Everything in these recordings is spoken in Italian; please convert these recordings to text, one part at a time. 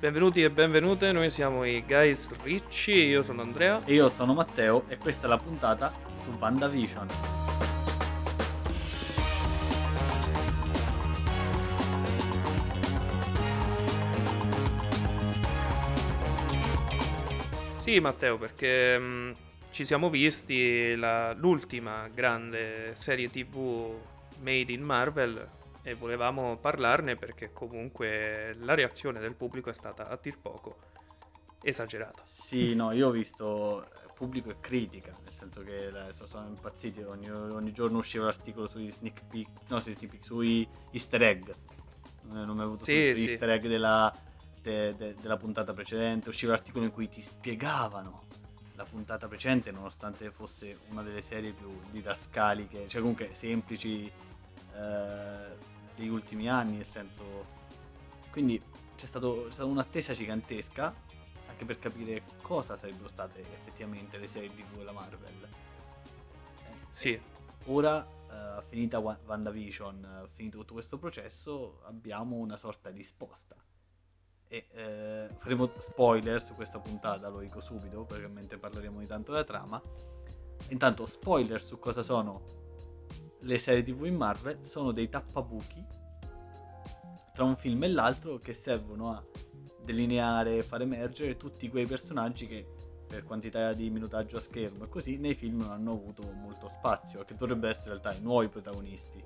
Benvenuti e benvenute, noi siamo i Guys Ricci, io sono Andrea. E io sono Matteo e questa è la puntata su WandaVision. Sì, Matteo, perché mh, ci siamo visti la- l'ultima grande serie TV made in Marvel e volevamo parlarne perché comunque la reazione del pubblico è stata a dir poco esagerata. Sì, no, io ho visto pubblico e critica, nel senso che sono impazziti, ogni, ogni giorno usciva l'articolo sui sneak peek, no, sui sneak peek, sui easter egg. Non mi è avuto Sì, sì. easter egg della, de- de- della puntata precedente, usciva l'articolo in cui ti spiegavano la puntata precedente, nonostante fosse una delle serie più didascaliche, cioè comunque semplici eh, degli ultimi anni, nel senso... Quindi c'è, stato, c'è stata un'attesa gigantesca anche per capire cosa sarebbero state effettivamente le serie TV della Marvel. Eh, Sì, Ora, eh, finita Wa- WandaVision, eh, finito tutto questo processo, abbiamo una sorta di risposta. E eh, faremo spoiler su questa puntata, lo dico subito, perché mentre parleremo di tanto della trama. Intanto, spoiler su cosa sono le serie TV in Marvel, sono dei tappabuchi tra un film e l'altro che servono a delineare, far emergere tutti quei personaggi che per quantità di minutaggio a schermo e così nei film non hanno avuto molto spazio, che dovrebbero essere in realtà i nuovi protagonisti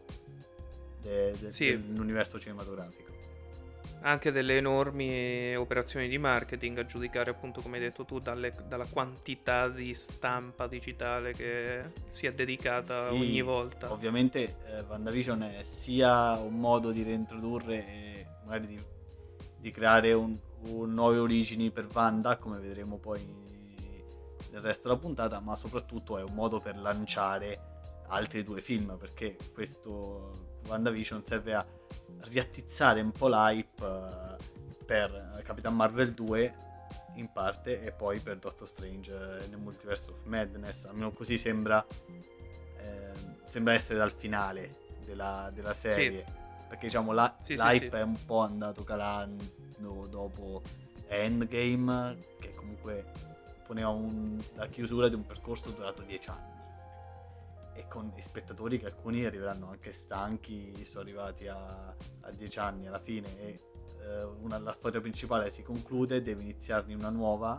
de- de- Sì. dell'universo cinematografico. Anche delle enormi operazioni di marketing a giudicare appunto come hai detto tu dalle- dalla quantità di stampa digitale che si è dedicata Sì, ogni volta. Ovviamente eh, WandaVision è sia un modo di reintrodurre e magari di, di creare un, un nuove origini per Wanda, come vedremo poi nel resto della puntata, ma soprattutto è un modo per lanciare altri due film, perché questo WandaVision serve a riattizzare un po' l'hype eh, per Capitan Marvel 2 in parte e poi per Doctor Strange eh, nel Multiverse of Madness, almeno così sembra ehm, sembra essere dal finale della, della serie. Perché diciamo la, Sì, sì, l'hype sì. è un po' andato calando dopo Endgame che comunque poneva un- la chiusura di un percorso durato 10 anni e con spettatori che alcuni arriveranno anche stanchi sono arrivati a, a 10 anni alla fine e eh, una- la storia principale si conclude deve iniziarne una nuova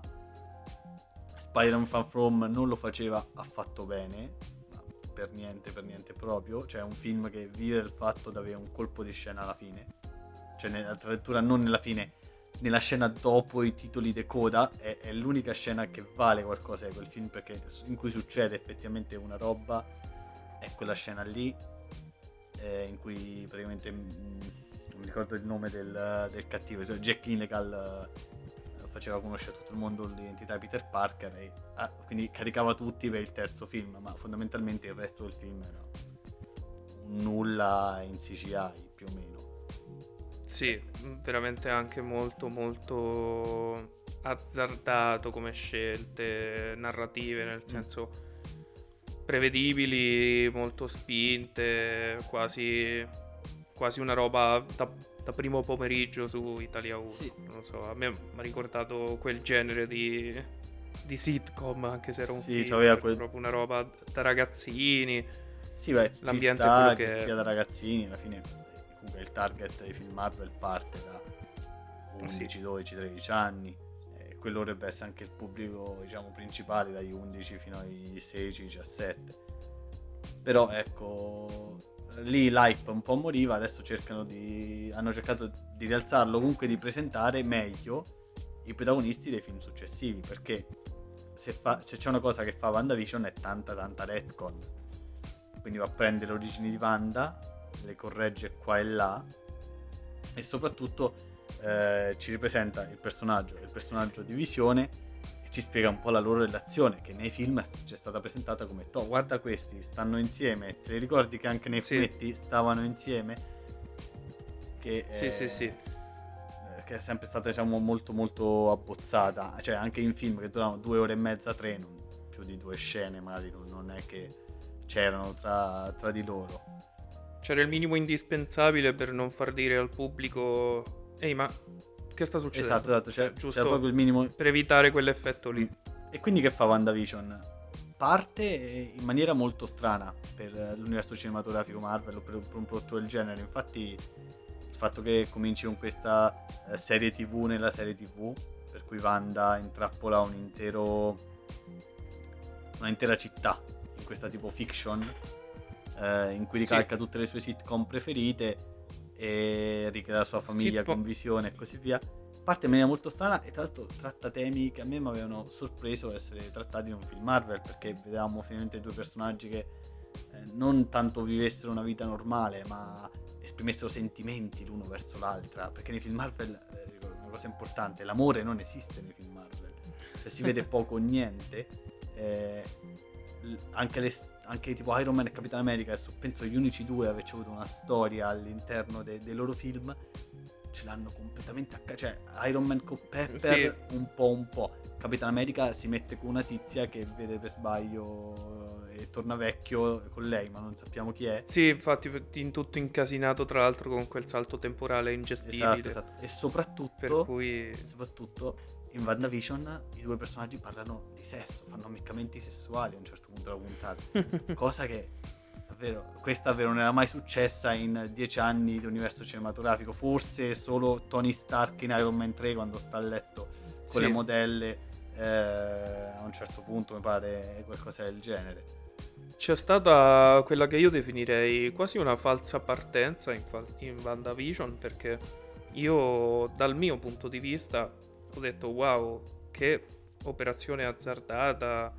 Spider-Man Fan From non lo faceva affatto bene, per niente, per niente proprio. Cioè è un film che vive il fatto di avere un colpo di scena alla fine. Cioè addirittura non nella fine, nella scena dopo i titoli de coda è, è l'unica scena che vale qualcosa di quel film perché in cui succede effettivamente una roba è quella scena lì eh, in cui praticamente mm, non mi ricordo il nome del, del cattivo, cioè Jack Gyllenhaal eh, faceva conoscere a tutto il mondo l'identità di Peter Parker e ah, quindi caricava tutti per il terzo film, ma fondamentalmente il resto del film era nulla in CGI più o meno. Sì, veramente anche molto molto azzardato come scelte narrative, nel senso prevedibili, molto spinte, quasi, quasi una roba da, da primo pomeriggio su Italia 1. Sì. Non so, a me mi ha ricordato quel genere di, di sitcom, anche se era un Sì, film, quel- proprio una roba da ragazzini. Sì, beh, L'ambiente sta che che sia da ragazzini, alla fine comunque il target dei film Marvel parte da 11, Sì. 12, 13 anni. E quello dovrebbe essere anche il pubblico, diciamo, principale dagli 11 fino ai 16, 17. Però ecco, lì l'hype un po' moriva, adesso cercano di hanno cercato di rialzarlo, comunque di presentare meglio i protagonisti dei film successivi, perché se, fa- se c'è una cosa che fa WandaVision è tanta tanta retcon quindi va a prendere le origini di Wanda, le corregge qua e là e soprattutto eh, ci ripresenta il personaggio, il personaggio di Visione e ci spiega un po' la loro relazione che nei film ci è stata presentata come "Toh, guarda questi, stanno insieme, te ricordi che anche nei Sì. fumetti stavano insieme? Che, Sì, sì, sì. eh, che è sempre stata diciamo molto molto abbozzata, cioè anche in film che duravano due ore e mezza, tre, non- più di due scene magari non, non è che c'erano tra, tra di loro. C'era il minimo indispensabile per non far dire al pubblico: Ehi, ma che sta succedendo? Esatto, esatto, c'è, Giusto c'è proprio il minimo. per evitare quell'effetto lì. E quindi che fa WandaVision? Parte in maniera molto strana per l'universo cinematografico Marvel o per per un prodotto del genere. Infatti, il fatto che cominci con questa eh, serie TV nella serie TV, per cui Wanda intrappola un intero. un'intera città in questa tipo fiction, eh, in cui ricalca tutte le sue sitcom preferite e ricrea la sua famiglia Sitcom. con visione e così via. Parte in maniera molto strana e tra l'altro tratta temi che a me mi avevano sorpreso essere trattati in un film Marvel perché vedevamo finalmente due personaggi che eh, non tanto vivessero una vita normale ma esprimessero sentimenti l'uno verso l'altra perché nei film Marvel, eh, una cosa importante, l'amore non esiste nei film Marvel, cioè si vede poco o niente, eh, anche, le, anche tipo Iron Man e Capitan America, adesso penso gli unici due a averci avuto una storia all'interno de- dei loro film, ce l'hanno completamente a ca- cioè Iron Man con Pepper un po' un po', Capitan America si mette con una tizia che vede per sbaglio e torna vecchio con lei, ma non sappiamo chi è. Sì, infatti in tutto incasinato tra l'altro con quel salto temporale ingestibile. Esatto, esatto. E soprattutto, Per cui soprattutto in WandaVision i due personaggi parlano di sesso, fanno ammiccamenti sessuali a un certo punto della puntata. cosa che davvero questa davvero non era mai successa in dieci anni di universo cinematografico forse solo Tony Stark in Iron Man 3 quando sta a letto con Sì. le modelle eh, a un certo punto mi pare qualcosa del genere C'è stata quella che io definirei quasi una falsa partenza in, fa- in WandaVision perché io dal mio punto di vista ho detto wow che operazione azzardata,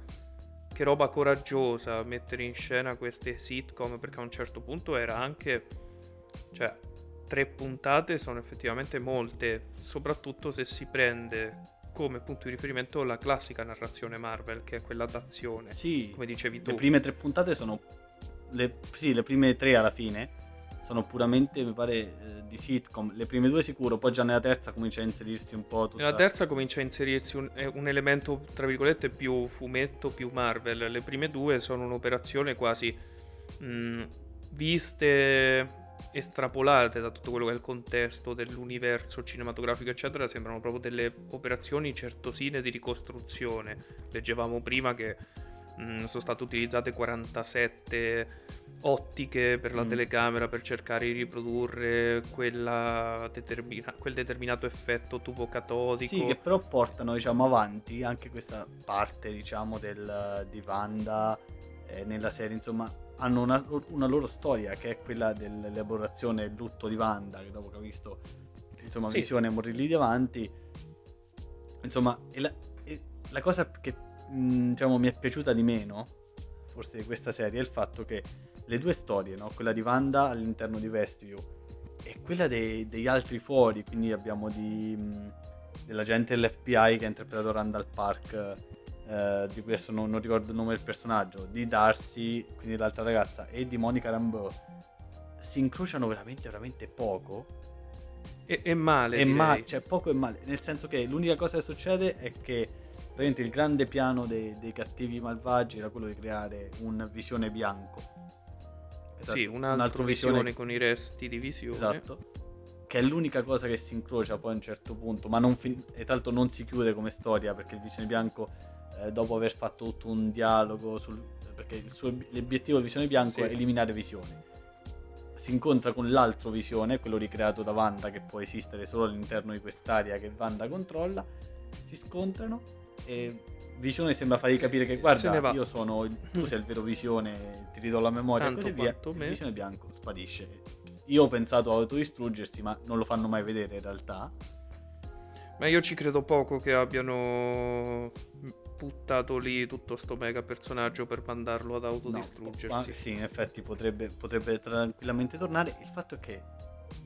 che roba coraggiosa mettere in scena queste sitcom perché a un certo punto era anche, cioè tre puntate sono effettivamente molte, soprattutto se si prende come punto di riferimento la classica narrazione Marvel che è quella d'azione, sì come dicevi tu. le prime tre puntate sono le, sì le prime tre alla fine sono puramente mi pare eh, di sitcom le prime due sicuro poi già nella terza comincia a inserirsi un po' tutta Nella terza comincia a inserirsi un, eh, un elemento, tra virgolette, più fumetto, più Marvel. Le prime due sono un'operazione quasi mh, viste, estrapolate da tutto quello che è il contesto dell'universo cinematografico, eccetera. Sembrano proprio delle operazioni certosine di ricostruzione. Leggevamo prima che mh, sono state utilizzate 47 ottiche per la Mm. telecamera per cercare di riprodurre quella determina- quel determinato effetto tubo catodico. Sì, che però portano diciamo avanti anche questa parte diciamo del, di Wanda eh, nella serie, insomma hanno una, una loro storia che è quella dell'elaborazione del lutto di Wanda che dopo che ha visto insomma Sì. visione morire lì davanti insomma e la, e la cosa che mh, diciamo mi è piaciuta di meno forse di questa serie è il fatto che le due storie, no? quella di Wanda all'interno di Westview e quella dei- degli altri fuori, quindi abbiamo di, mh, dell'agente dell'FBI che è interpretato da Randall Park, eh, di cui adesso non, non ricordo il nome del personaggio, di Darcy, quindi l'altra ragazza, e di Monica Rambeau, si incrociano veramente, veramente poco. E, e male, E ma- cioè poco e male, nel senso che l'unica cosa che succede è che praticamente il grande piano dei, dei cattivi malvagi era quello di creare un visione bianco. Sì, Esatto, un altro visione con i resti di visione. Esatto. Che è l'unica cosa che si incrocia poi a un certo punto, ma non fin- e l'altro non si chiude come storia perché il Visione Bianco, eh, dopo aver fatto tutto un dialogo, sul, perché il suo, l'obiettivo del Visione Bianco Sì. è eliminare Visione. Si incontra con l'altro Visione, quello ricreato da Wanda, che può esistere solo all'interno di quest'area che Wanda controlla. Si scontrano e Visione sembra fargli capire che guarda, io sono il- tu sei il vero Visione, ti ridò la memoria Tanto e così via. me. Visione Bianco sparisce. Io ho pensato a autodistruggersi, ma non lo fanno mai vedere in realtà. Ma io ci credo poco che abbiano buttato lì tutto sto mega personaggio per mandarlo ad No, autodistruggersi. ma sì, in effetti potrebbe, potrebbe tranquillamente tornare. Il fatto è che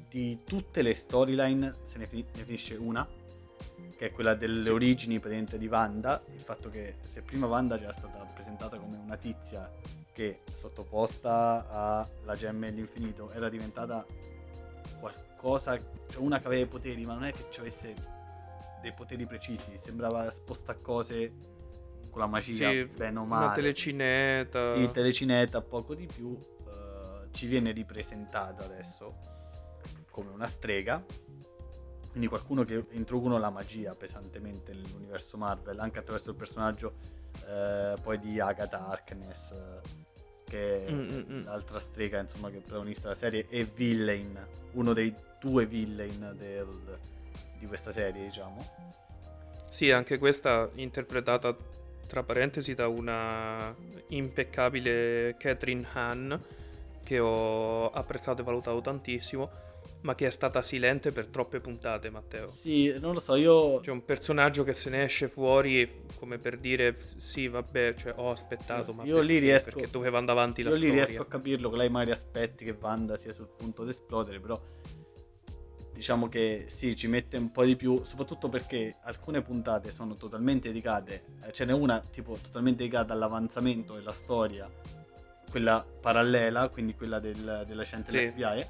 di tutte le storyline se ne, fini- ne finisce una, che è quella delle Sì. origini praticamente di Wanda. Il fatto che se prima Wanda era stata presentata come una tizia che sottoposta alla gemme dell'infinito era diventata qualcosa, cioè una che aveva i poteri, ma non è che ci avesse dei poteri precisi, sembrava sposta cose con la magia, Sì, bene o una male. telecineta. Sì, telecineta, poco di più. eh, ci viene ripresentata adesso come una strega. Quindi qualcuno che introducono la magia pesantemente nell'universo Marvel, anche attraverso il personaggio eh, poi di Agatha Harkness, che è mm-hmm. l'altra strega insomma, che è protagonista della serie, e villain, uno dei due villain del, di questa serie, diciamo. Sì, anche questa interpretata tra parentesi da una impeccabile Catherine Hahn che ho apprezzato e valutato tantissimo ma che è stata silente per troppe puntate, Matteo. Sì, non lo so, io... C'è un personaggio che se ne esce fuori come per dire, sì, vabbè, cioè, ho aspettato, ma io perché, lì riesco... perché doveva andare avanti la io storia. Io lì riesco a capirlo, che lei magari aspetti che Wanda sia sul punto di esplodere, però diciamo che sì, ci mette un po' di più, soprattutto perché alcune puntate sono totalmente dedicate, eh, ce n'è una tipo totalmente dedicata all'avanzamento della storia, quella parallela, quindi quella del, della scienza sì. dell'FBI,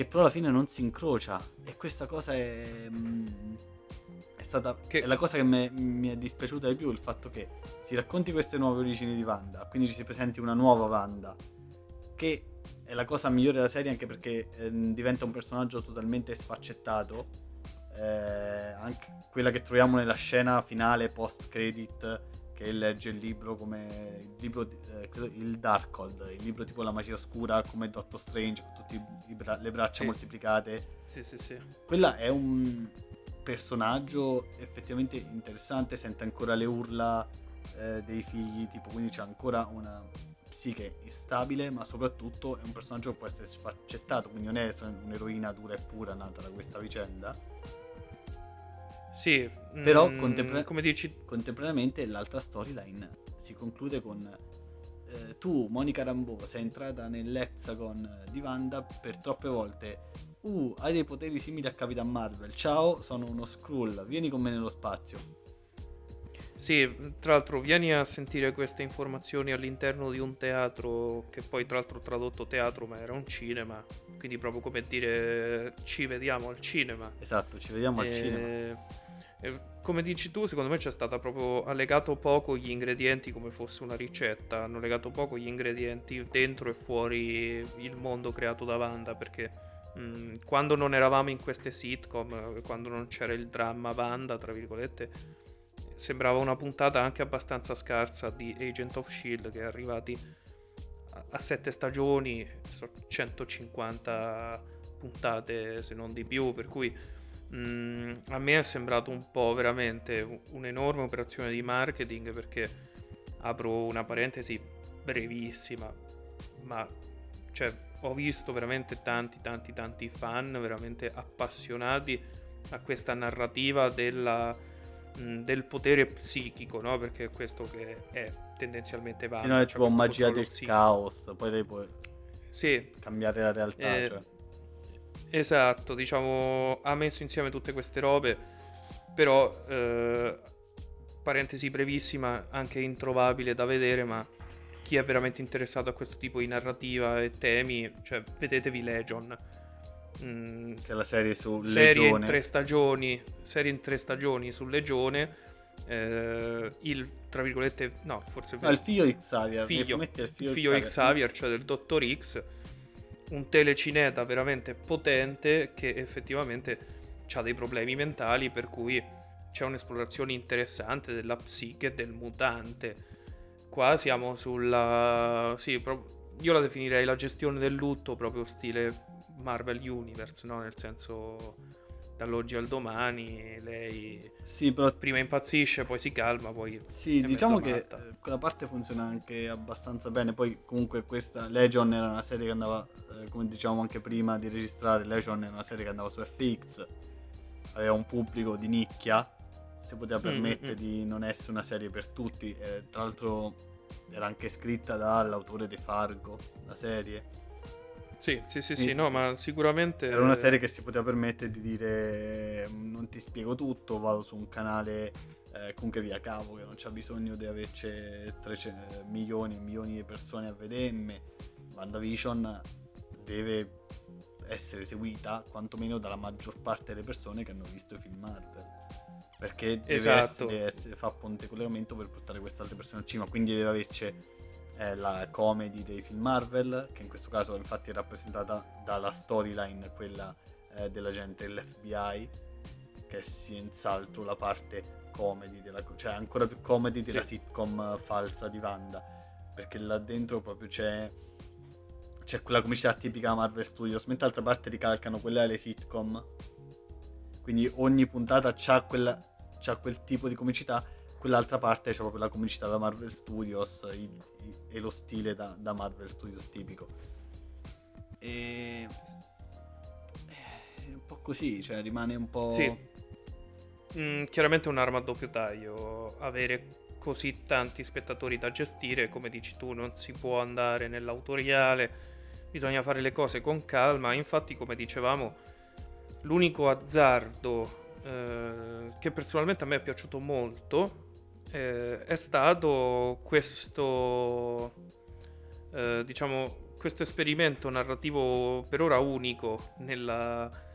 che però alla fine non si incrocia e questa cosa è... Mm, è stata che... è la cosa che me, mi è dispiaciuta di più, il fatto che si racconti queste nuove origini di Wanda, quindi ci si presenti una nuova Wanda, che è la cosa migliore della serie anche perché eh, diventa un personaggio totalmente sfaccettato. Eh, anche quella che troviamo nella scena finale post credit che legge il libro come il libro eh, il Darkhold, il libro tipo la magia oscura come Doctor Strange con tutte bra- le braccia sì. moltiplicate. Sì, sì, sì. Quella è un personaggio effettivamente interessante, sente ancora le urla eh, dei figli, tipo quindi c'è ancora una psiche instabile, ma soprattutto è un personaggio che può essere sfaccettato, quindi non è un'eroina dura e pura nata da questa vicenda. Sì, però mm, contempor- come dici... contemporaneamente l'altra storyline si conclude con eh, tu, Monica Rambeau, sei entrata nell'hexagon di Wanda per troppe volte. Uh, hai dei poteri simili a Capitan Marvel. Ciao, sono uno Skrull, vieni con me nello spazio. Sì, tra l'altro vieni a sentire queste informazioni all'interno di un teatro che poi tra l'altro tradotto teatro ma era un cinema, quindi proprio come dire ci vediamo al cinema. Esatto, ci vediamo e... al cinema. E come dici tu, secondo me c'è stata proprio ha legato poco gli ingredienti come fosse una ricetta, hanno legato poco gli ingredienti dentro e fuori il mondo creato da Wanda perché mh, quando non eravamo in queste sitcom, quando non c'era il dramma Wanda, tra virgolette, sembrava una puntata anche abbastanza scarsa di Agent of Shield che è arrivati a, a sette stagioni, 150 puntate se non di più, per cui mh, mm, a me è sembrato un po' veramente un'enorme operazione di marketing perché apro una parentesi brevissima, ma cioè, ho visto veramente tanti tanti tanti fan veramente appassionati a questa narrativa della del potere psichico, no? Perché è questo che è tendenzialmente valido. Sì, no, è tipo magia del psichico. caos, poi lei può sì. cambiare la realtà. Eh, cioè. Esatto, diciamo, ha messo insieme tutte queste robe, però, eh, parentesi brevissima, anche introvabile da vedere, ma chi è veramente interessato a questo tipo di narrativa e temi, cioè, vedetevi Legion Mm, che è la serie su serie Legione. in tre stagioni, serie in tre stagioni su Legione. Eh, il tra virgolette, no, forse no, il figlio di Xavier, figlio, il figlio, figlio di Xavier, cioè del Dottor X, un telecineta veramente potente che effettivamente ha dei problemi mentali, per cui c'è un'esplorazione interessante della psiche del mutante. Qua siamo sulla. Sì, io la definirei la gestione del lutto, proprio stile Marvel Universe, no? Nel senso dall'oggi al domani lei sì, però... prima impazzisce, poi si calma, poi Sì, diciamo che matta. Eh, quella parte funziona anche abbastanza bene, poi comunque questa Legion era una serie che andava eh, come dicevamo anche prima di registrare, Legion era una serie che andava su FX, aveva un pubblico di nicchia, si poteva permettere mm-hmm. di non essere una serie per tutti, eh, tra l'altro era anche scritta dall'autore di Fargo, la serie sì, sì, sì, sì, no, ma sicuramente... Era una serie che si poteva permettere di dire mm, non ti spiego tutto, vado su un canale eh, comunque via cavo che non c'ha bisogno di averci 300, milioni e milioni di persone a vedermi. WandaVision deve essere seguita quantomeno dalla maggior parte delle persone che hanno visto i film Marvel. Perché deve, esatto. essere, essere, fa ponte collegamento per portare queste altre persone al cinema, quindi deve averci è la comedy dei film Marvel, che in questo caso infatti è rappresentata dalla storyline, quella eh, dell'agente dell'FBI, che è senz'altro la parte comedy, della, cioè ancora più comedy della sì. sitcom falsa di Wanda, perché là dentro proprio c'è, c'è quella comicità tipica Marvel Studios, mentre d'altra parte ricalcano quella delle sitcom, quindi ogni puntata c'ha quel tipo di comicità, quell'altra parte c'è proprio la comicità da Marvel Studios e lo stile da, da Marvel Studios tipico. E è un po' così, cioè rimane un po'... Sì Mm, chiaramente è un'arma a doppio taglio. Avere così tanti spettatori da gestire, come dici tu, non si può andare nell'autoriale, bisogna fare le cose con calma. Infatti, come dicevamo, l'unico azzardo eh, che personalmente a me è piaciuto molto eh, è stato questo, eh, diciamo, questo esperimento narrativo per ora unico nella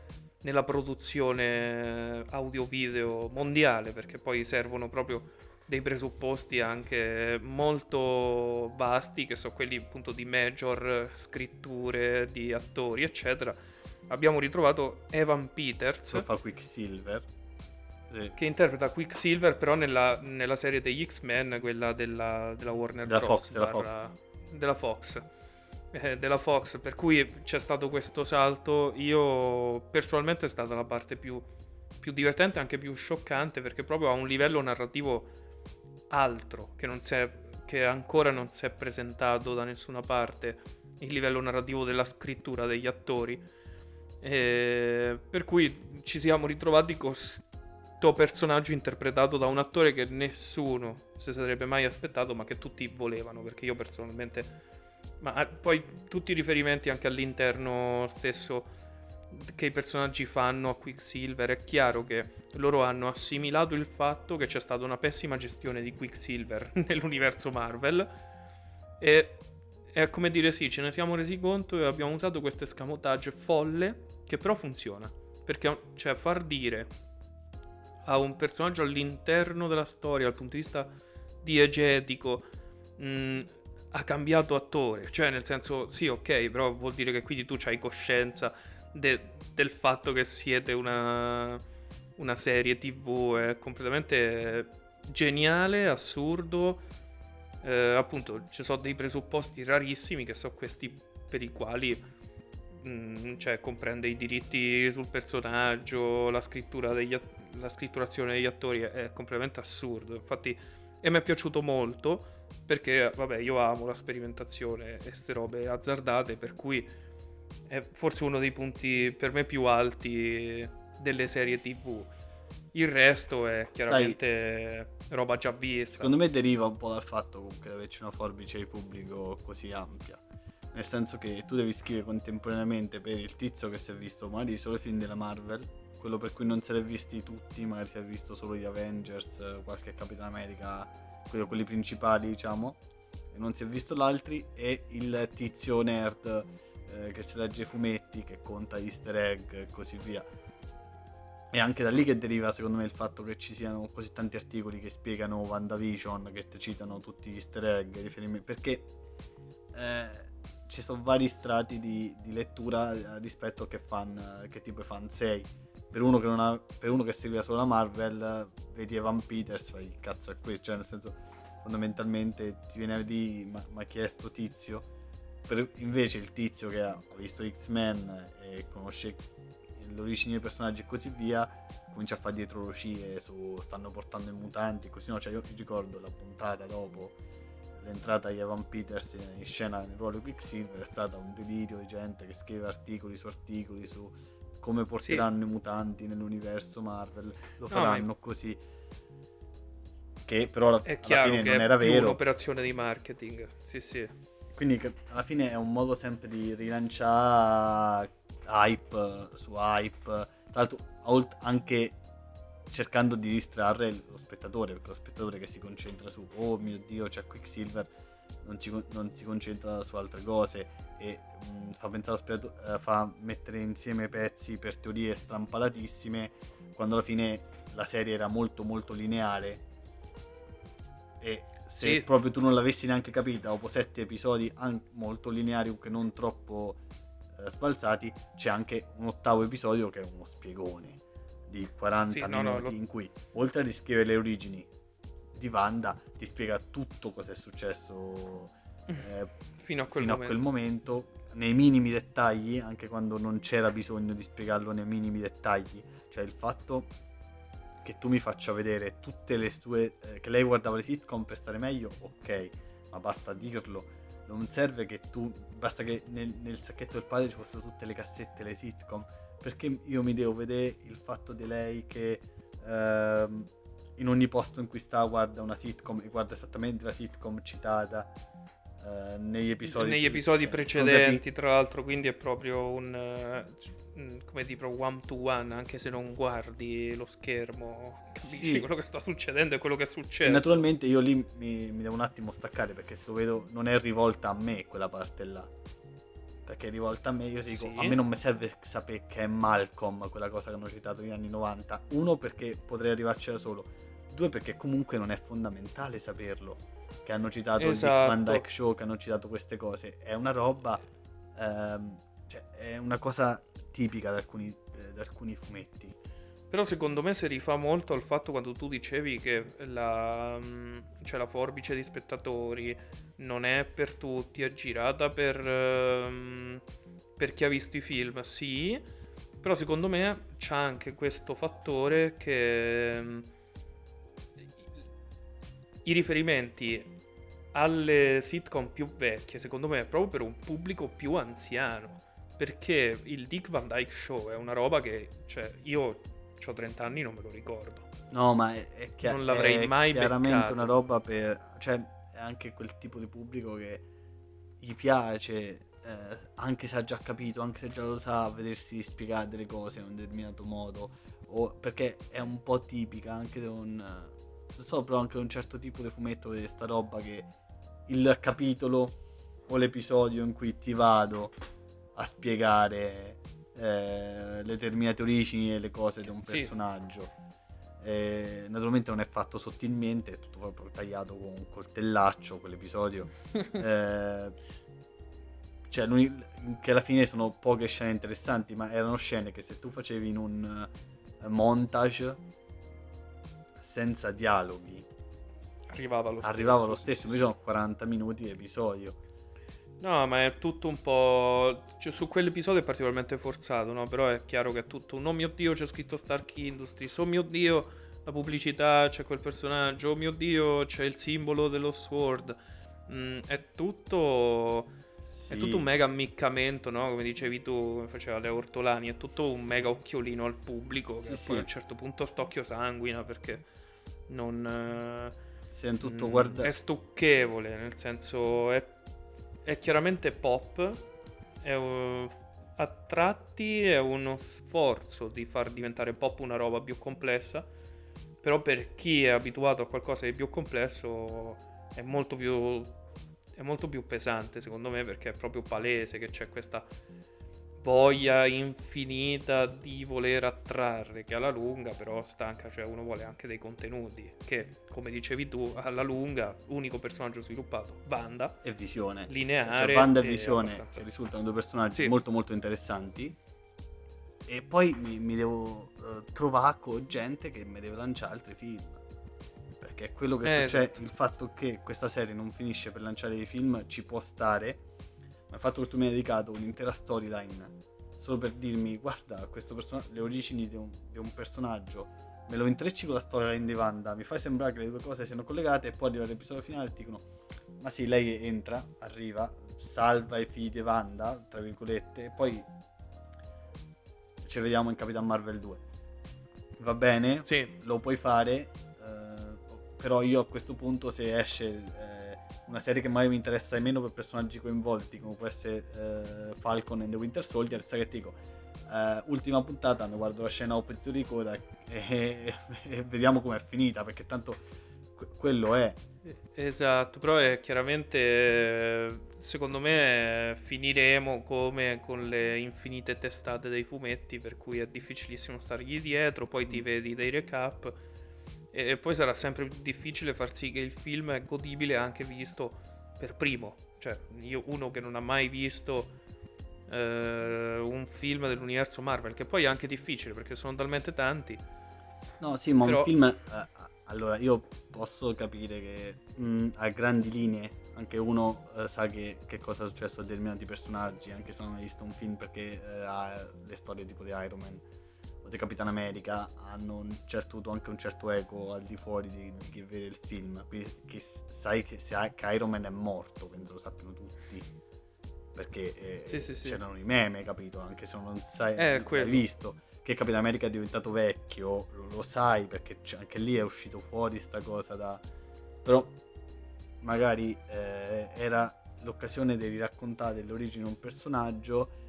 nella produzione audio-video mondiale, perché poi servono proprio dei presupposti anche molto vasti, che sono quelli appunto di major scritture, di attori, eccetera. Abbiamo ritrovato Evan Peters. Che fa Quicksilver. Sì. Che interpreta Quicksilver, però nella, nella serie degli X-Men, quella della, della Warner della Bros. Fox, della Fox. Della Fox eh, della Fox, per cui c'è stato questo salto. Io personalmente è stata la parte più, più divertente, anche più scioccante, perché proprio ha un livello narrativo altro, che, non è, che ancora non si è presentato da nessuna parte, il livello narrativo della scrittura degli attori. Eh, per cui ci siamo ritrovati con personaggio interpretato da un attore che nessuno si sarebbe mai aspettato, ma che tutti volevano, perché io personalmente ma poi tutti i riferimenti anche all'interno stesso che i personaggi fanno a Quicksilver, è chiaro che loro hanno assimilato il fatto che c'è stata una pessima gestione di Quicksilver nell'universo Marvel e è come dire sì, ce ne siamo resi conto e abbiamo usato questo escamotage folle che però funziona, perché cioè far dire a un personaggio all'interno della storia dal punto di vista diegetico mh, ha cambiato attore, cioè nel senso sì ok, però vuol dire che quindi tu hai coscienza de- del fatto che siete una, una serie tv, è completamente geniale, assurdo, eh, appunto ci sono dei presupposti rarissimi che sono questi per i quali mh, mm, cioè, comprende i diritti sul personaggio, la, scrittura degli, la scritturazione degli attori, è, è completamente assurdo, infatti e mi è piaciuto molto perché vabbè io amo la sperimentazione e queste robe azzardate per cui è forse uno dei punti per me più alti delle serie tv il resto è chiaramente Sai, roba già vista. secondo me deriva un po' dal fatto comunque di averci una forbice di pubblico così ampia nel senso che tu devi scrivere contemporaneamente per il tizio che si è visto magari solo i film della Marvel quello per cui non se è visti tutti magari si è visto solo gli Avengers qualche Capitan America quelli principali diciamo, e non si è visto l'altri, e il tizio nerd eh, che si legge i fumetti, che conta easter egg e così via. E anche da lì che deriva secondo me il fatto che ci siano così tanti articoli che spiegano WandaVision, che citano tutti gli easter egg, riferimenti, perché eh, ci sono vari strati di, di lettura rispetto a che, fan, che tipo di fan sei per uno che, non ha, per uno che seguiva solo la Marvel, vedi Evan Peters, fai il cazzo è questo, cioè nel senso fondamentalmente ti viene a dire ma, ma chi è sto tizio? Per, invece il tizio che ha visto X-Men e conosce l'origine dei personaggi e così via, comincia a fare dietrologie su stanno portando i mutanti, così no, cioè io ricordo la puntata dopo l'entrata di Evan Peters in scena nel ruolo di Quicksilver è stata un delirio di gente che scrive articoli su articoli su come porteranno sì. i mutanti nell'universo Marvel, lo faranno no, così. Che però alla, è alla fine non era vero. È un'operazione di marketing, sì sì. Quindi alla fine è un modo sempre di rilanciare hype su hype, tra l'altro anche cercando di distrarre lo spettatore, perché lo spettatore che si concentra su oh mio dio c'è Quicksilver non, ci, non si concentra su altre cose e mh, fa, pensare eh, fa mettere insieme pezzi per teorie strampalatissime quando alla fine la serie era molto molto lineare e se sì. proprio tu non l'avessi neanche capita dopo sette episodi molto lineari o che non troppo eh, sbalzati, c'è anche un ottavo episodio che è uno spiegone di 40 Sì, no, minuti no, lo- in cui oltre a descrivere le origini di Wanda ti spiega tutto cosa è successo eh, Fino a quel fino momento. a quel momento nei minimi dettagli anche quando non c'era bisogno di spiegarlo nei minimi dettagli. Cioè il fatto che tu mi faccia vedere tutte le sue eh, che lei guardava le sitcom per stare meglio ok ma basta dirlo. Non serve che tu basta che nel, nel sacchetto del padre ci fossero tutte le cassette le sitcom perché io mi devo vedere il fatto di lei che ehm, in ogni posto in cui sta guarda una sitcom e guarda esattamente la sitcom citata eh, negli episodi Negli episodi cioè, precedenti, tra l'altro, quindi è proprio un eh, mm, come dire, one to one, anche se non guardi lo schermo, capisci Sì. quello che sta succedendo e quello che è E successo. naturalmente io lì mi, mi devo un attimo staccare perché se lo vedo non è rivolta a me quella parte là. Perché è rivolta a me, io dico, Sì. a me non mi serve sapere che è Malcolm quella cosa che hanno citato negli anni 90. Uno perché potrei arrivarci da solo. Due perché comunque non è fondamentale saperlo. Che hanno citato il Esatto. Van Dyke Show, che hanno citato queste cose. È una roba, ehm, cioè è una cosa tipica da alcuni, eh, da alcuni fumetti. Però secondo me si rifà molto al fatto quando tu dicevi che la, mm, cioè la forbice di spettatori non è per tutti, è girata per, ehm, per chi ha visto i film, sì, però secondo me c'è anche questo fattore che mm, i riferimenti alle sitcom più vecchie, secondo me, è proprio per un pubblico più anziano. Perché il Dick Van Dyke Show è una roba che, cioè, io ho 30 anni, non me lo ricordo. No, ma è, è chia- Non l'avrei è mai chiaramente beccato. una roba per... Cioè, è anche quel tipo di pubblico che gli piace, eh, anche se ha già capito, anche se già lo sa, vedersi spiegare delle cose in un determinato modo. O, perché è un po' tipica anche di un... Non so, però anche di un certo tipo di fumetto, vedere sta roba che il capitolo o l'episodio in cui ti vado a spiegare eh, le determinate origini e le cose di un Sì. personaggio. Naturalmente non è fatto sottilmente, è tutto proprio tagliato con un coltellaccio quell'episodio. Eh, cioè, che alla fine sono poche scene interessanti, ma erano scene che se tu facevi in un eh, montage senza dialoghi Arrivava lo stesso. arrivava lo sì, stesso. sì, Invece sì. sono 40 minuti di episodio. No, ma è tutto un po'. cioè, su quell'episodio è particolarmente forzato, no? Però è chiaro che è tutto. un Oh mio dio, c'è scritto Stark Industries. Oh mio dio, la pubblicità, c'è quel personaggio. Oh mio dio, c'è il simbolo dello Sword. Mm, è tutto. È Sì. tutto un mega ammiccamento, no? Come dicevi tu, come faceva Leo Ortolani, è tutto un mega occhiolino al pubblico. Sì, che sì. poi a un certo punto st'occhio sanguina perché non. eh, è tutto Mm, guarda- È stucchevole, nel senso è, è chiaramente pop, è, uh, a tratti è uno sforzo di far diventare pop una roba più complessa, però per chi è abituato a qualcosa di più complesso è molto più, è molto più pesante secondo me perché è proprio palese che c'è questa voglia infinita di voler attrarre che alla lunga però stanca, cioè uno vuole anche dei contenuti che come dicevi tu alla lunga unico personaggio sviluppato, Wanda, e visione. lineare Cioè, Wanda e Visione abbastanza- risultano due personaggi Sì. molto molto interessanti. E poi mi, mi devo eh, trovare con gente che mi deve lanciare altri film. Perché quello che Eh, succede, esatto. il fatto che questa serie non finisce per lanciare dei film ci può stare. Il fatto che tu mi hai dedicato un'intera storyline solo per dirmi guarda questo personaggio, le origini di un, di un personaggio, me lo intrecci con la storyline di Wanda, mi fai sembrare che le due cose siano collegate e poi arriva l'episodio finale e ti dicono ma sì, lei entra, arriva, salva i figli di Wanda, tra virgolette, e poi ci vediamo in Capitan Marvel 2. Va bene? Sì, Lo puoi fare, eh, però io a questo punto se esce una serie che magari mi interessa di meno per personaggi coinvolti, come può essere eh, Falcon and the Winter Soldier, sai che ti dico, eh, ultima puntata, mi guardo la scena Open to Ricoda e, e vediamo com'è finita, perché tanto que- quello è. esatto, però è chiaramente secondo me finiremo come con le infinite testate dei fumetti per cui è difficilissimo stargli dietro, poi ti vedi dei recap e poi sarà sempre più difficile far sì che il film è godibile anche visto per primo, cioè io uno che non ha mai visto eh, un film dell'universo Marvel, che poi è anche difficile perché sono talmente tanti. No, sì, ma Però- un film... eh, allora, io posso capire che mh, a grandi linee anche uno eh, sa che, che cosa è successo a determinati personaggi, anche se non ha visto un film perché eh, ha le storie tipo di Iron Man o di Capitan America hanno certo, avuto anche un certo eco al di fuori di, di chi vede il film. Quindi che sai che, se, che Iron Man è morto, penso lo sappiano tutti. Perché eh, Sì, sì, sì. c'erano i meme, capito? Anche se non sai, Eh, non quello. visto che Capitan America è diventato vecchio, lo, lo sai perché anche lì è uscito fuori sta cosa da... Però magari eh, era l'occasione di raccontare l'origine di un personaggio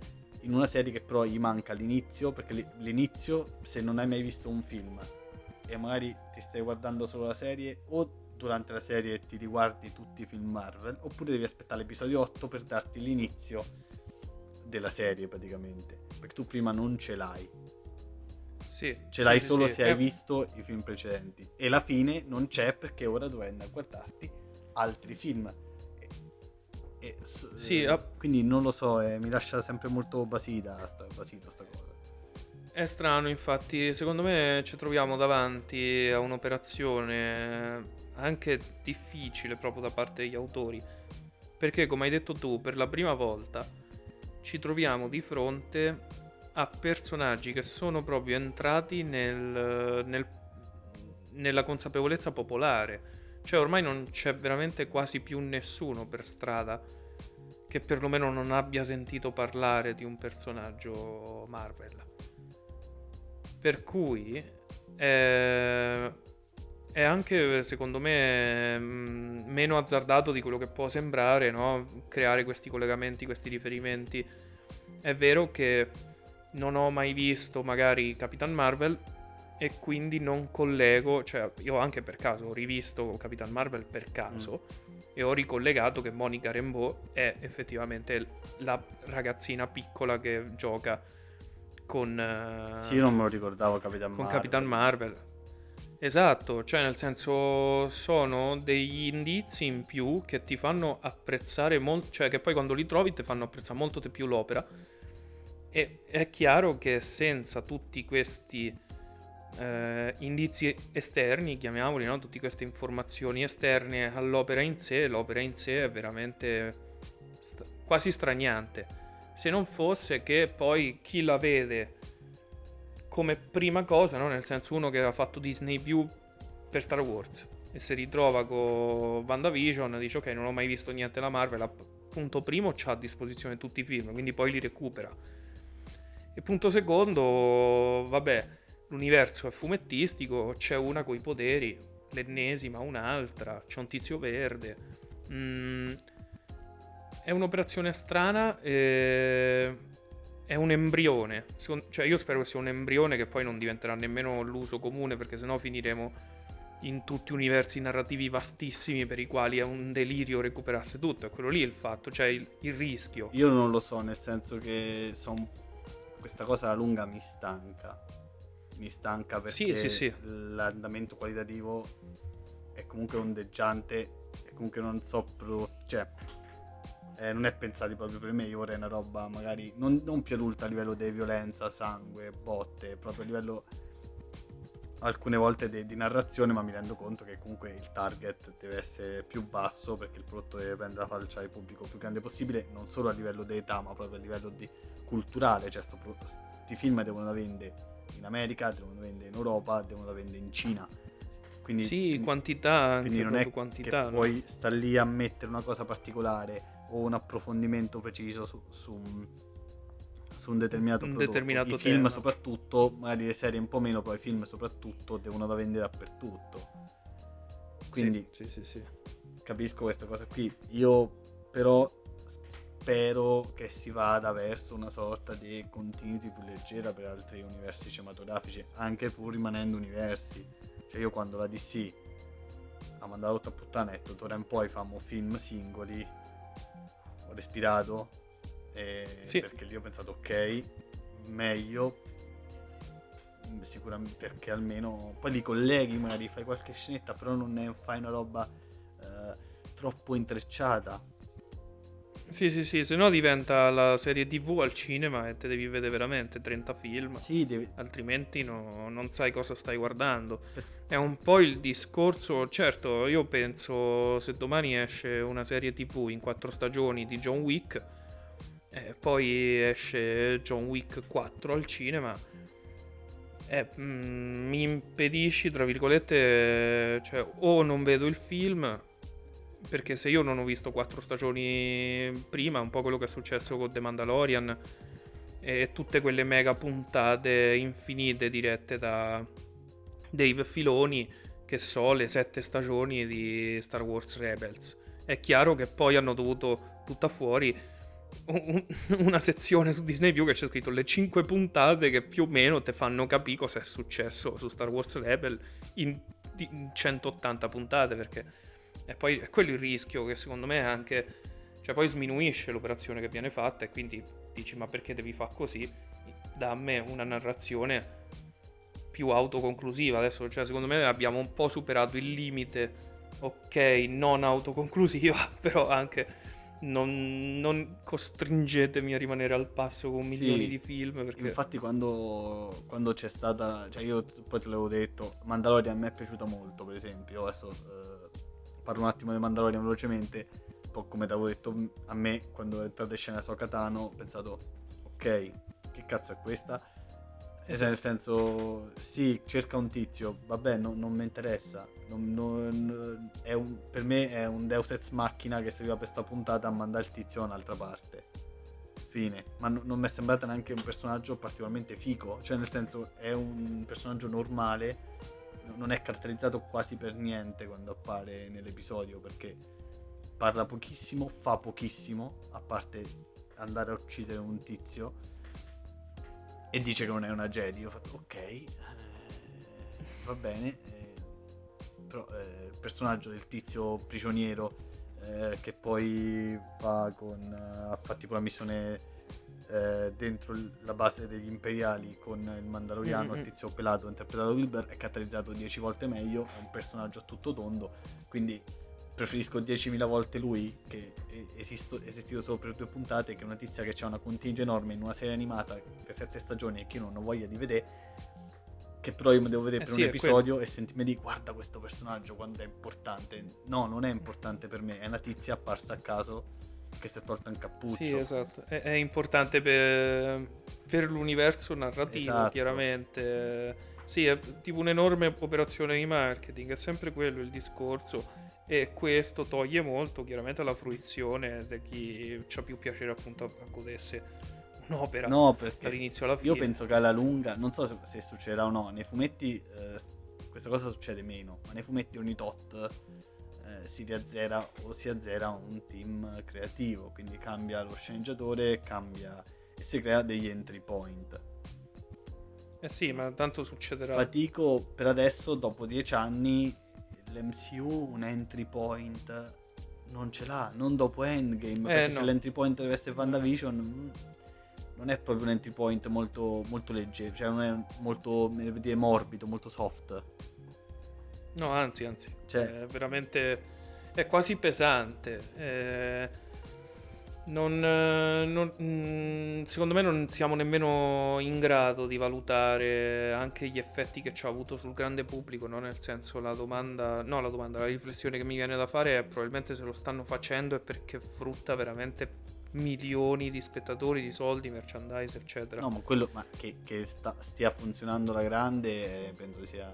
in una serie che però gli manca l'inizio, perché li- l'inizio se non hai mai visto un film e magari ti stai guardando solo la serie o durante la serie ti riguardi tutti i film Marvel oppure devi aspettare l'episodio 8 per darti l'inizio della serie praticamente. Perché tu prima non ce l'hai. Sì, ce l'hai sì, solo sì. se hai Eh, visto i film precedenti. E la fine non c'è perché ora dovrai andare a guardarti altri film E- Sì, eh, ah. quindi non lo so eh, mi lascia sempre molto basita sta, basito sta cosa. È strano, infatti, secondo me ci troviamo davanti a un'operazione anche difficile proprio da parte degli autori, perché come hai detto tu, per la prima volta ci troviamo di fronte a personaggi che sono proprio entrati nel- nel- nella consapevolezza popolare, cioè ormai non c'è veramente quasi più nessuno per strada che perlomeno non abbia sentito parlare di un personaggio Marvel. Per cui eh, è anche secondo me mh, meno azzardato di quello che può sembrare, no? creare questi collegamenti, questi riferimenti. È vero che non ho mai visto magari Capitan Marvel e quindi non collego, cioè io anche per caso ho rivisto Capitan Marvel per caso e ho ricollegato che Monica Rambeau è effettivamente la ragazzina piccola che gioca con, eh, sì io non me lo ricordavo Capitan con Marvel Capitan Marvel. Esatto, cioè nel senso sono degli indizi in più che ti fanno apprezzare molto, cioè che poi quando li trovi ti fanno apprezzare molto di più l'opera. E è chiaro che senza tutti questi eh, indizi esterni, chiamiamoli, no? tutte queste informazioni esterne all'opera in sé, l'opera in sé è veramente st- quasi straniante. Se non fosse che poi chi la vede come prima cosa, no? nel senso uno che ha fatto Disney più per Star Wars e si ritrova con WandaVision dice ok non ho mai visto niente da Marvel, punto primo c'ha a disposizione tutti i film, quindi poi li recupera. E punto secondo, vabbè, l'universo è fumettistico, c'è una coi poteri, l'ennesima, un'altra, c'è un tizio verde. Mm, è un'operazione strana, eh, è un embrione. Secondo- cioè io spero che sia un embrione che poi non diventerà nemmeno l'uso comune perché sennò finiremo in tutti universi narrativi vastissimi per i quali è un delirio recuperasse tutto. È quello lì il fatto, cioè il, il rischio. io non lo so nel senso che son- questa cosa alla lunga mi stanca mi stanca perché Sì, sì, l'andamento qualitativo è comunque ondeggiante e comunque non so pro- cioè eh, non è pensato proprio per me io vorrei una roba magari non, non più adulta a livello di violenza sangue botte proprio a livello alcune volte de- di narrazione ma mi rendo conto che comunque il target deve essere più basso perché il prodotto deve prendere la falcia del pubblico più grande possibile non solo a livello di età ma proprio a livello di culturale cioè questi film devono vendere in America devono vendere in Europa devono vendere in Cina quindi, sì, quantità, anche quindi non è quantità. che no? puoi star lì a mettere una cosa particolare o un approfondimento preciso su, su un, su un determinato Un prodotto. determinato I film tema. soprattutto, magari le serie un po' meno, però i film soprattutto devono da vendere dappertutto. Quindi sì, sì, sì. capisco questa cosa qui. Io però spero che si vada verso una sorta di continuity più leggera per altri universi cinematografici, anche pur rimanendo universi. Cioè io quando la DC ha mandato tutta puttana e detto d'ora in poi famo film singoli, ho respirato Sì. perché lì ho pensato ok, meglio mm, sicuramente perché almeno poi li colleghi magari fai qualche scenetta però non ne fai una roba eh, troppo intrecciata Sì, sì, sì, se no diventa la serie TV al cinema e te devi vedere veramente 30 film. Sì, devi... Altrimenti no, non sai cosa stai guardando. È un po' il discorso, certo, io penso se domani esce una serie TV in quattro stagioni di John Wick, e poi esce John Wick 4 al cinema, eh, mm, mi impedisci, tra virgolette, cioè o non vedo il film perché se io non ho visto quattro stagioni prima, un po' quello che è successo con The Mandalorian e tutte quelle mega puntate infinite dirette da Dave Filoni, che so, le sette stagioni di Star Wars Rebels. È chiaro che poi hanno dovuto buttare fuori una sezione su Disney View che c'è scritto le 5 puntate che più o meno ti fanno capire cosa è successo su Star Wars Rebel in, in 180 puntate perché e poi è quello il rischio che secondo me è anche... Cioè poi sminuisce l'operazione che viene fatta e quindi dici ma perché devi fare così? Da me una narrazione più autoconclusiva. Adesso, cioè, secondo me abbiamo un po' superato il limite, ok, non autoconclusiva, però anche non, non costringetemi a rimanere al passo con milioni Sì, di film. Perché... Infatti quando, quando c'è stata, cioè io poi te l'avevo detto, Mandalorian a me è piaciuta molto, per esempio, adesso eh, parlo un attimo di Mandalorian velocemente, un po' come ti avevo detto a me quando è entrata in scena Sokatano, ho pensato, ok, che cazzo è questa? E cioè, nel senso, sì, cerca un tizio, vabbè, no- non mi interessa. Non- non- è un- per me è un Deus Ex Machina che serviva per sta puntata a mandare il tizio da un'altra parte. Fine. Ma no- non mi è sembrato neanche un personaggio particolarmente fico. Cioè, nel senso, è un personaggio normale. No- Non è caratterizzato quasi per niente quando appare nell'episodio perché parla pochissimo, fa pochissimo, a parte andare a uccidere un tizio e dice che non è una Jedi. Io ho fatto ok, eh, va bene. eh, però eh, il personaggio del tizio prigioniero eh, che poi va con. eh, ha fatto tipo la missione eh, dentro la base degli imperiali con il Mandaloriano, Mm, mm, il tizio pelato interpretato da Wilber, è caratterizzato 10 volte meglio, è un personaggio a tutto tondo, quindi preferisco 10.000 volte lui che è esisto- esistito solo per due puntate che una tizia che ha una contiglia enorme in una serie animata per sette stagioni e che io non ho voglia di vedere che però io mi devo vedere Eh per sì, un episodio e sentirmi di guarda questo personaggio quando è importante no non è importante per me è una tizia apparsa a caso che si è tolta un cappuccio Sì, esatto. È, è importante per, per l'universo narrativo, Esatto. chiaramente. Sì, è tipo un'enorme operazione di marketing, è sempre quello il discorso. E questo toglie molto, chiaramente, la fruizione di chi ha più piacere appunto a, godersi un'opera no perché dall'inizio alla fine. io penso che alla lunga non so se, se succederà o no nei fumetti eh, questa cosa succede meno ma nei fumetti ogni tot eh, si riazzera o si azzera un team creativo quindi cambia lo sceneggiatore cambia e si crea degli entry point Eh sì, ma tanto succederà. fatico per adesso dopo dieci anni l'MCU un entry point non ce l'ha non dopo Endgame perché Eh, se no. l'entry point deve essere WandaVision mm, non è proprio un entry point molto, molto leggero cioè non è molto dire, morbido molto soft No, anzi, anzi. Cioè- È veramente... È quasi pesante. Eh, non, eh, non- mm, secondo me non siamo nemmeno in grado di valutare anche gli effetti che ci ha avuto sul grande pubblico, no? Nel senso, la domanda... No, la domanda, la riflessione che mi viene da fare è probabilmente se lo stanno facendo è perché frutta veramente milioni di spettatori, di soldi, merchandise, eccetera. no ma quello ma che, che sta- stia funzionando la grande eh, penso sia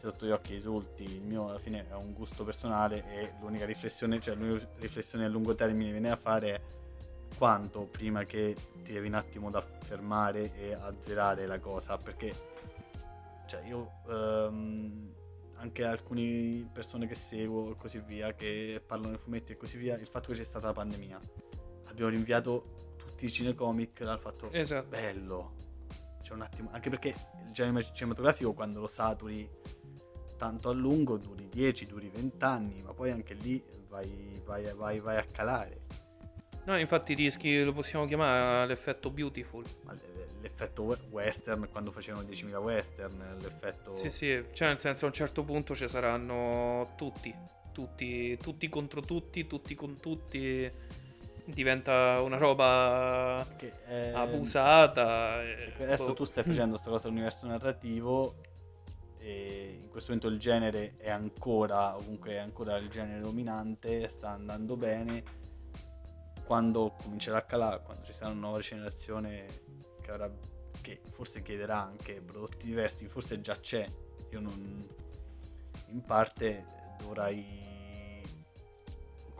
sotto gli occhi di tutti il mio alla fine è un gusto personale e l'unica riflessione cioè l'unica riflessione a lungo termine viene da fare è quanto prima che ti devi un attimo da fermare e azzerare la cosa perché cioè io ehm, anche alcune persone che seguo e così via che parlano di fumetti e così via il fatto che c'è stata la pandemia abbiamo rinviato tutti i cinecomic dal fatto Esatto. bello c'è un attimo anche perché il genere cinematografico quando lo saturi tanto a lungo duri 10 duri 20 anni ma poi anche lì vai, vai, vai, vai a calare No, infatti rischi, lo possiamo chiamare l'effetto beautiful. L'effetto we- western quando facevano 10.000 western l'effetto Sì, sì, cioè nel senso a un certo punto ci saranno tutti, tutti, tutti contro tutti, tutti con tutti. diventa una roba Che, eh, abusata. Adesso boh. tu stai facendo questa cosa all'universo narrativo e in questo momento il genere è ancora, comunque è ancora il genere dominante, sta andando bene. Quando comincerà a calare, quando ci sarà una nuova generazione che, avrà, che forse chiederà anche prodotti diversi, forse già c'è, io non... in parte dovrai...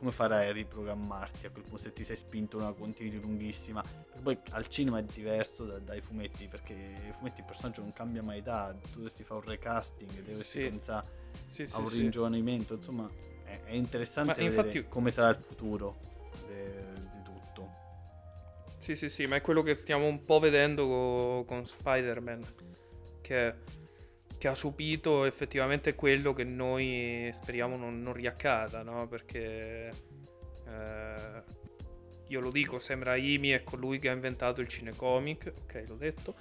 Come farai a riprogrammarti a quel punto se ti sei spinto in una continuity lunghissima? Perché poi al cinema è diverso da- dai fumetti, perché i fumetti il personaggio non cambia mai età, tu dovresti fare un recasting, dovresti Sì. pensare Sì, sì, a un ringiovanimento, insomma è, è interessante Ma vedere infatti- come sarà il futuro di tutto. Sì, sì, sì, ma è quello che stiamo un po' vedendo co- con Spider-Man, che, che ha subito effettivamente quello che noi speriamo non, non riaccada, no? Perché eh, io lo dico, Sam Raimi è colui che ha inventato il cinecomic, ok, l'ho detto,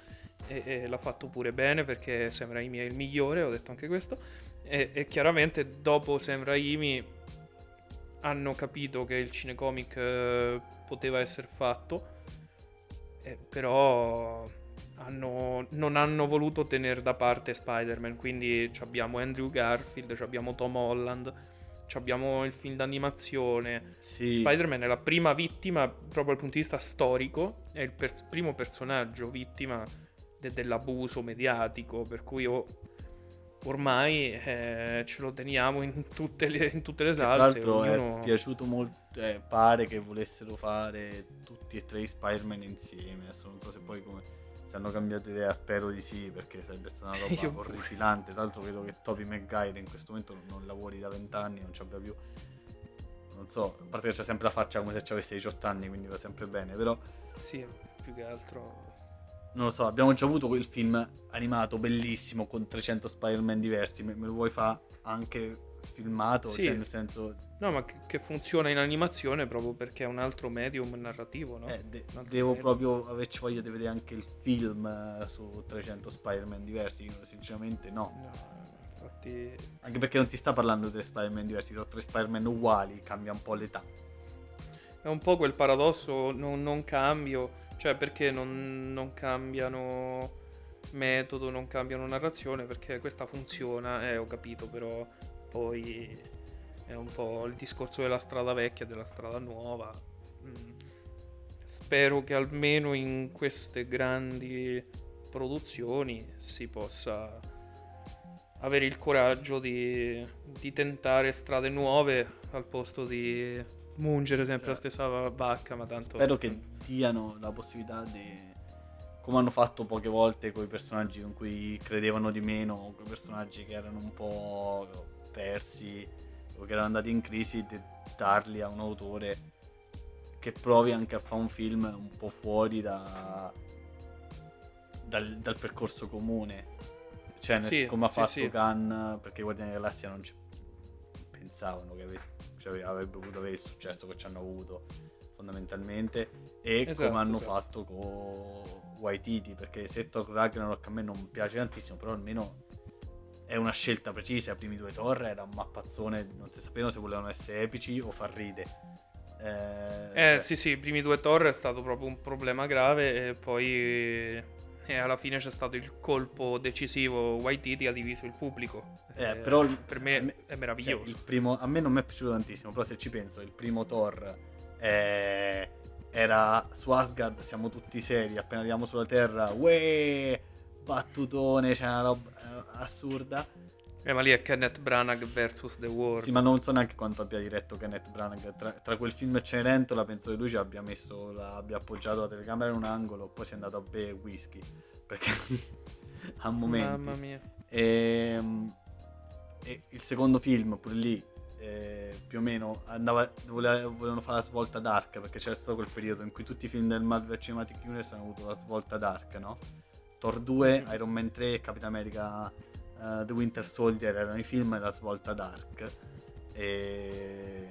e, e l'ha fatto pure bene perché Sam Raimi è il migliore, ho detto anche questo, e, e chiaramente dopo Sam Raimi hanno capito che il cinecomic eh, poteva essere fatto, eh, però hanno- non hanno voluto tenere da parte Spider-Man, quindi abbiamo Andrew Garfield, abbiamo Tom Holland, abbiamo il film d'animazione. Sì, Spider-Man è la prima vittima, proprio dal punto di vista storico, è il per- primo personaggio vittima de- dell'abuso mediatico, per cui o- ormai eh, ce lo teniamo in tutte le, in tutte le che tra salse. l'altro ognuno- è piaciuto molto, eh, pare che volessero fare tutti e tre Spider-Man insieme, adesso non so se poi come... Se hanno cambiato idea, spero di sì, perché sarebbe stata una roba orripilante. Tra l'altro credo che Toby Maguire in questo momento non- non lavori da vent'anni, non ci abbia più... Non so, a parte che c'ha sempre la faccia come se ci avesse 18 anni, quindi va sempre bene, però... Sì, più che altro... Non lo so, abbiamo già avuto quel film animato bellissimo con 300 Spider-Man diversi. Me, me lo vuoi fare anche filmato? Sì. Cioè, nel senso, No, ma che, che funziona in animazione proprio perché è un altro medium narrativo, no? eh, de- devo medium. proprio averci voglia di vedere anche il film eh, su 300 Spider-Man diversi. Io Sinceramente, no. No, infatti... Anche perché non si sta parlando di tre Spider-Man diversi, sono tre Spider-Man uguali, cambia un po' l'età. È un po' quel paradosso, non, non cambio, cioè perché non, non cambiano metodo, non cambiano narrazione, perché questa funziona, eh, ho capito, però poi è un po' il discorso della strada vecchia e della strada nuova. Mm. Spero che almeno in queste grandi produzioni si possa avere il coraggio di, di tentare strade nuove al posto di mungere sempre la stessa vacca, ma tanto... Spero che diano la possibilità di. Come hanno fatto poche volte con i personaggi con cui credevano di meno, con i personaggi che erano un po' persi o che erano andati in crisi, di darli a un autore che provi anche a fare un film un po' fuori da, dal, dal percorso comune. Cioè, nel- Sì, come ha sì, fatto sì. Khan, perché i Guardiani della Galassia non ci pensavano che avesse- cioè, avrebbe potuto avere il successo che ci hanno avuto fondamentalmente e Esatto, come hanno esatto. fatto con Waititi perché se Thor Ragnarok a me non piace tantissimo però almeno è una scelta precisa i primi due Thor era un mappazzone non si sapevano se volevano essere epici o far ride eh, Eh cioè, sì sì, i primi due torre è stato proprio un problema grave e poi e alla fine c'è stato il colpo decisivo, Waititi ha diviso il pubblico. Eh, Eh, però il- per me me- è cioè, meraviglioso. il primo, a me non mi è piaciuto tantissimo però se ci penso il primo Thor eh, era su Asgard siamo tutti seri appena arriviamo sulla Terra uè battutone c'è una roba eh, assurda Eh, ma lì è Kenneth Branagh versus The World. Sì, ma non so neanche quanto abbia diretto Kenneth Branagh. Tra, tra quel film e Cenerentola penso che lui ci abbia messo, la- abbia appoggiato la telecamera in un angolo, poi si è andato a bere whisky. Perché a momenti. Mamma mia. E, e il secondo film, pure lì, eh, più o meno, andava, voleva- volevano fare la svolta dark, perché c'era stato quel periodo in cui tutti i film del Marvel Cinematic Universe hanno avuto la svolta dark, no? Thor 2, Mhm. Iron Man 3, Capitan America eh, The Winter Soldier erano i film e la svolta dark. E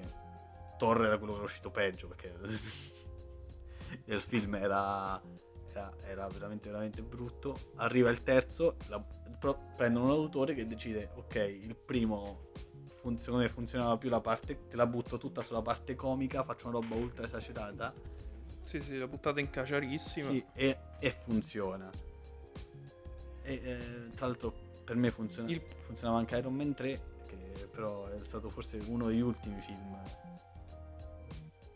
Thor era quello che era uscito peggio, perché il film era, era, era veramente veramente brutto. Arriva il terzo, la- prendono un autore che decide, ok, il primo fun- secondo me funzionava più la parte, te la butto tutta sulla parte comica, faccio una roba ultra esagerata. Sì, sì, l'ho buttata in caciarissima. Sì, e, e funziona. E, eh, tra l'altro per me funziona, Il- funzionava anche Iron Man 3, che però è stato forse uno degli ultimi film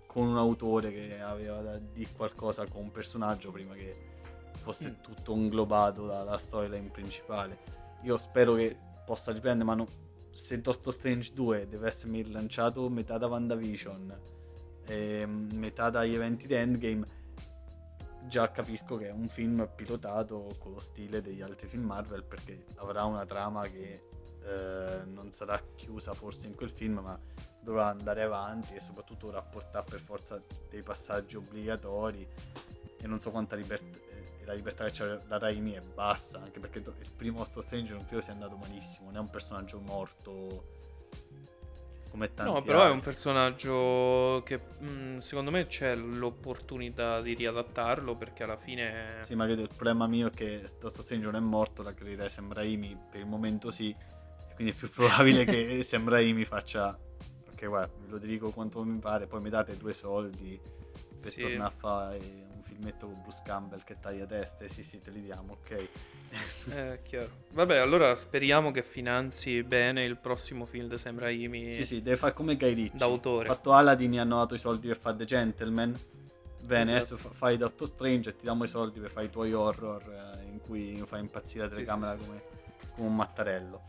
con un autore che aveva da dire qualcosa con un personaggio prima che fosse Mm. tutto inglobato dalla storyline principale. Io spero che possa riprendere, ma no- se Doctor Strange 2 deve essermi rilanciato metà da WandaVision e metà dagli eventi di Endgame, già capisco che è un film pilotato con lo stile degli altri film Marvel perché avrà una trama che eh, non sarà chiusa forse in quel film, ma dovrà andare avanti e soprattutto dovrà portare per forza dei passaggi obbligatori. E non so quanta libertà la libertà che c'è la Raimi è bassa anche perché il primo Doctor Strange non credo sia andato malissimo non è un personaggio morto come tanti No, però è un altri. personaggio che mh, secondo me c'è l'opportunità di riadattarlo perché alla fine... sì ma il problema mio è che Doctor Strange non è morto la creerei Sam Raimi per il momento sì quindi è più probabile che Sam Raimi faccia ok guarda ve lo dico quanto mi pare poi mi date due soldi per Sì. tornare a fare con Bruce Campbell che taglia teste sì sì te li diamo ok Eh, chiaro. Vabbè, allora speriamo che finanzi bene il prossimo film di Sam Raimi. Sì, sì, deve fare come Guy Ritchie. D'autore. Fatto Aladdin e hanno dato i soldi per fare The Gentleman. Bene, Esatto. adesso fa- fai Doctor Strange e ti diamo i soldi per fare i tuoi horror eh, in cui fai impazzire la telecamera sì, sì. come, come un mattarello.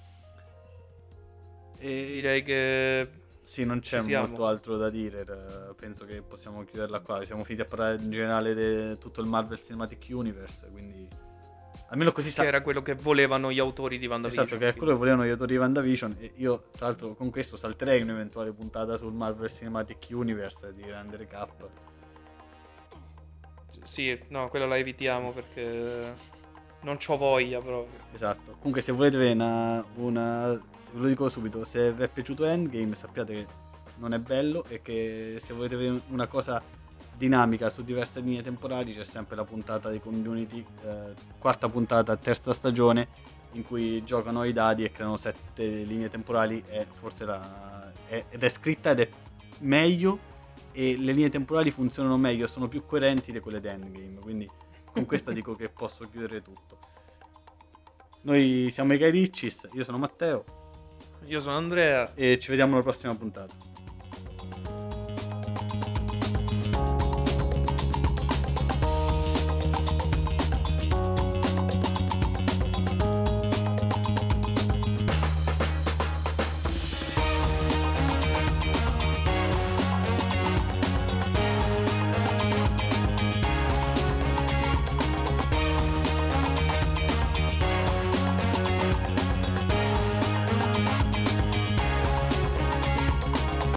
E Direi che... sì, non c'è molto altro da dire. eh, Penso che possiamo chiuderla qua. Siamo finiti a parlare in generale di tutto il Marvel Cinematic Universe. Quindi almeno così che sa- era quello che volevano gli autori di WandaVision. Esatto, che è quello che volevano gli autori di WandaVision e io tra l'altro con questo salterei un'eventuale puntata sul Marvel Cinematic Universe di grande recap. Sì, no, quella la evitiamo perché non c'ho voglia proprio. Esatto. Comunque se volete una, una ve lo dico subito, se vi è piaciuto Endgame sappiate che non è bello e che se volete vedere una cosa dinamica su diverse linee temporali c'è sempre la puntata di Community, eh, quarta puntata, terza stagione in cui giocano ai dadi e creano sette linee temporali e forse la, è- ed è scritta ed è meglio e le linee temporali funzionano meglio, sono più coerenti di quelle di Endgame, quindi con questa dico che posso chiudere tutto. Noi siamo i Guy Ritchis, io sono Matteo Io sono Andrea. e ci vediamo alla prossima puntata.